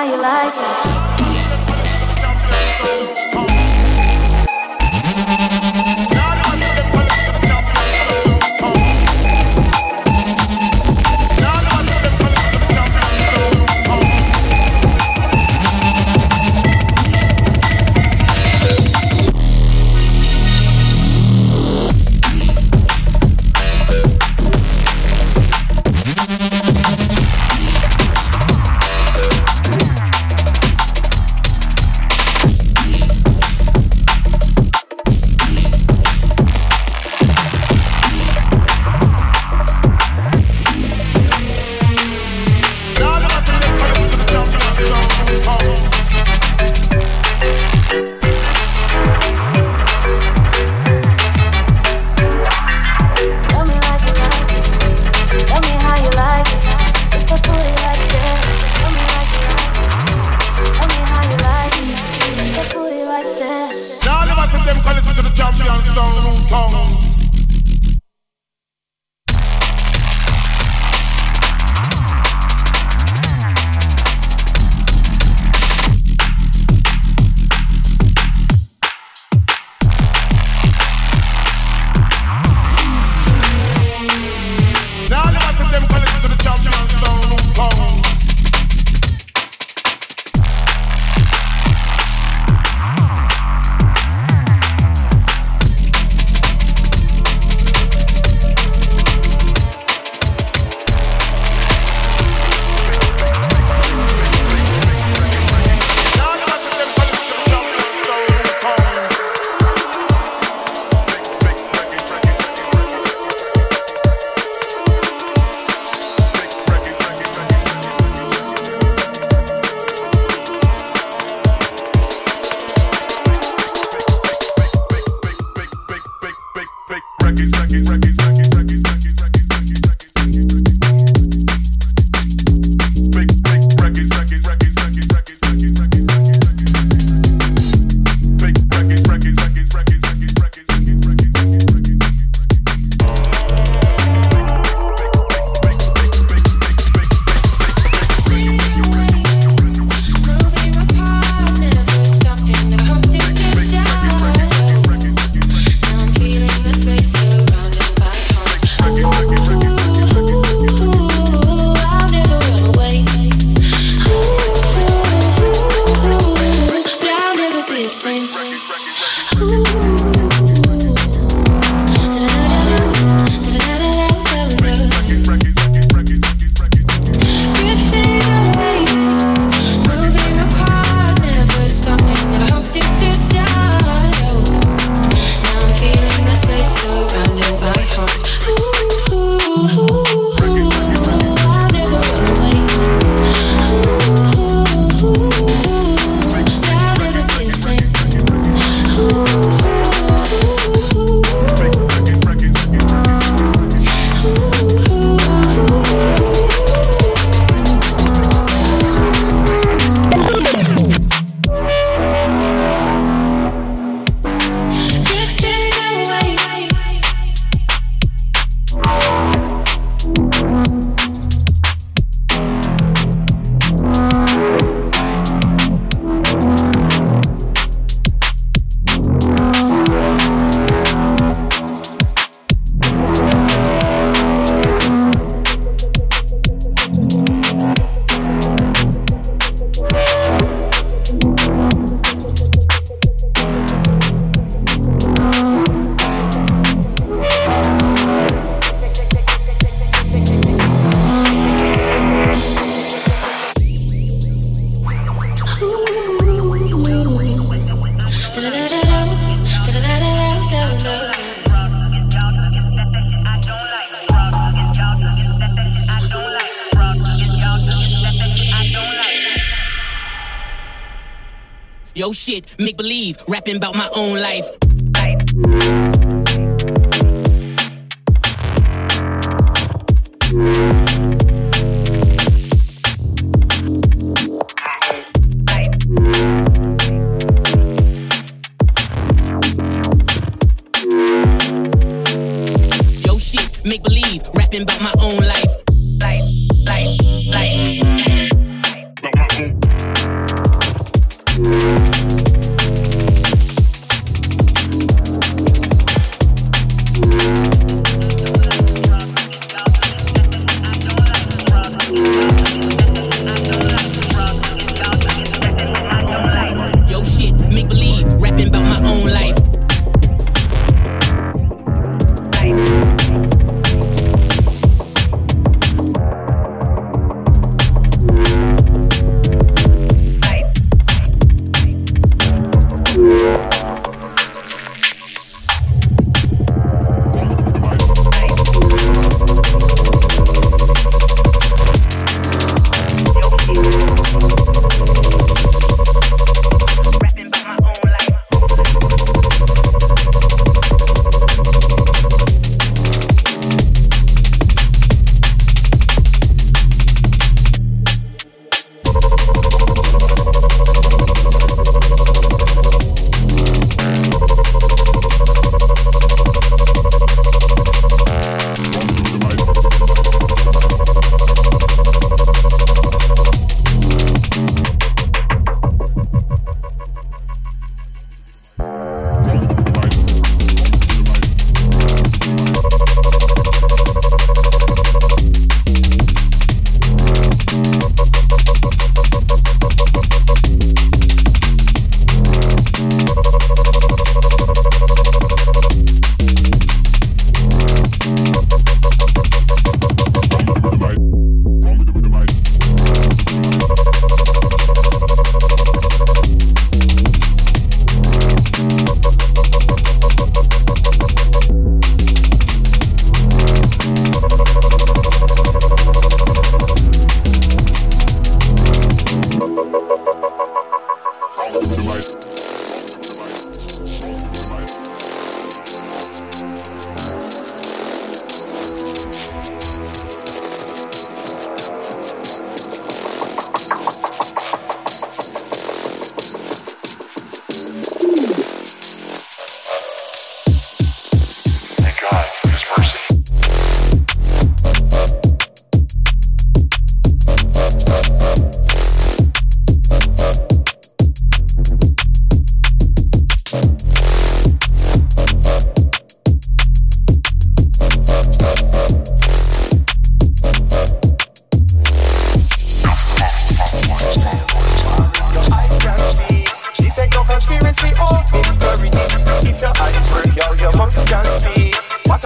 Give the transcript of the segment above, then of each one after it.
how you like it. Shit, make believe, rapping about my own life.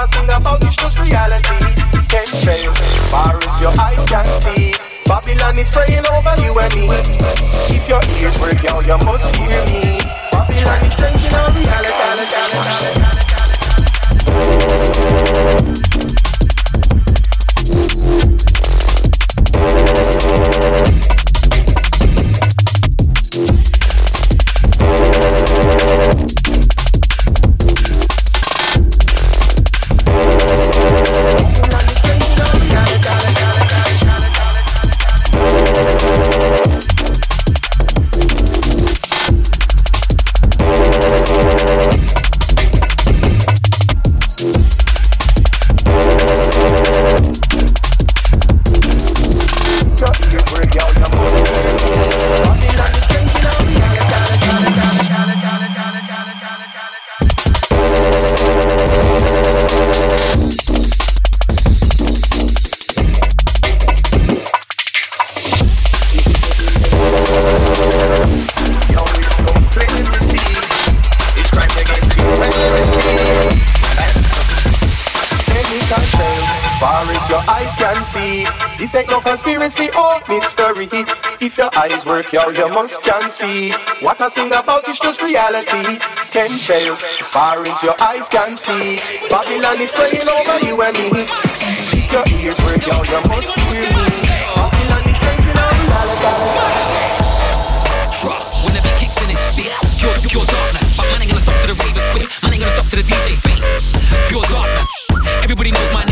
I sing about is just reality. Can't fail, far as your eyes can see. Babylon is praying over you and me. If your ears work, yo, you must hear me. Babylon is changing our reality. Your If your eyes work, your, your must can see. What I sing about is just reality. Can fail as far as your eyes can see. Babylon is playing over you and me. If your ears work, your, your must hear me. Babylon is playing over la Trust when every kicks in his. Pure, pure darkness. But man ain't gonna stop to the ravers quick. Man ain't gonna stop to the DJ faints. Pure darkness. Everybody knows my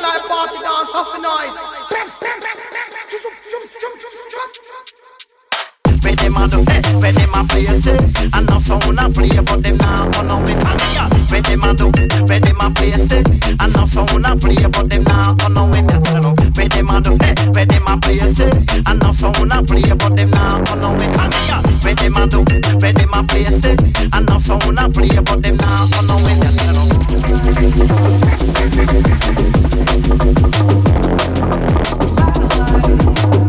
the party, dance off the noise. Them a do, eh, where them a play say And them sound a play but them not gonna win Me a Where them a do, where them a play say And them sound a play but them not gonna win Me now Where them a do, eh, where them a play say And them sound a play but them not gonna win Me a Where them a do, where them a play say And them sound a play but them not gonna win Me a tell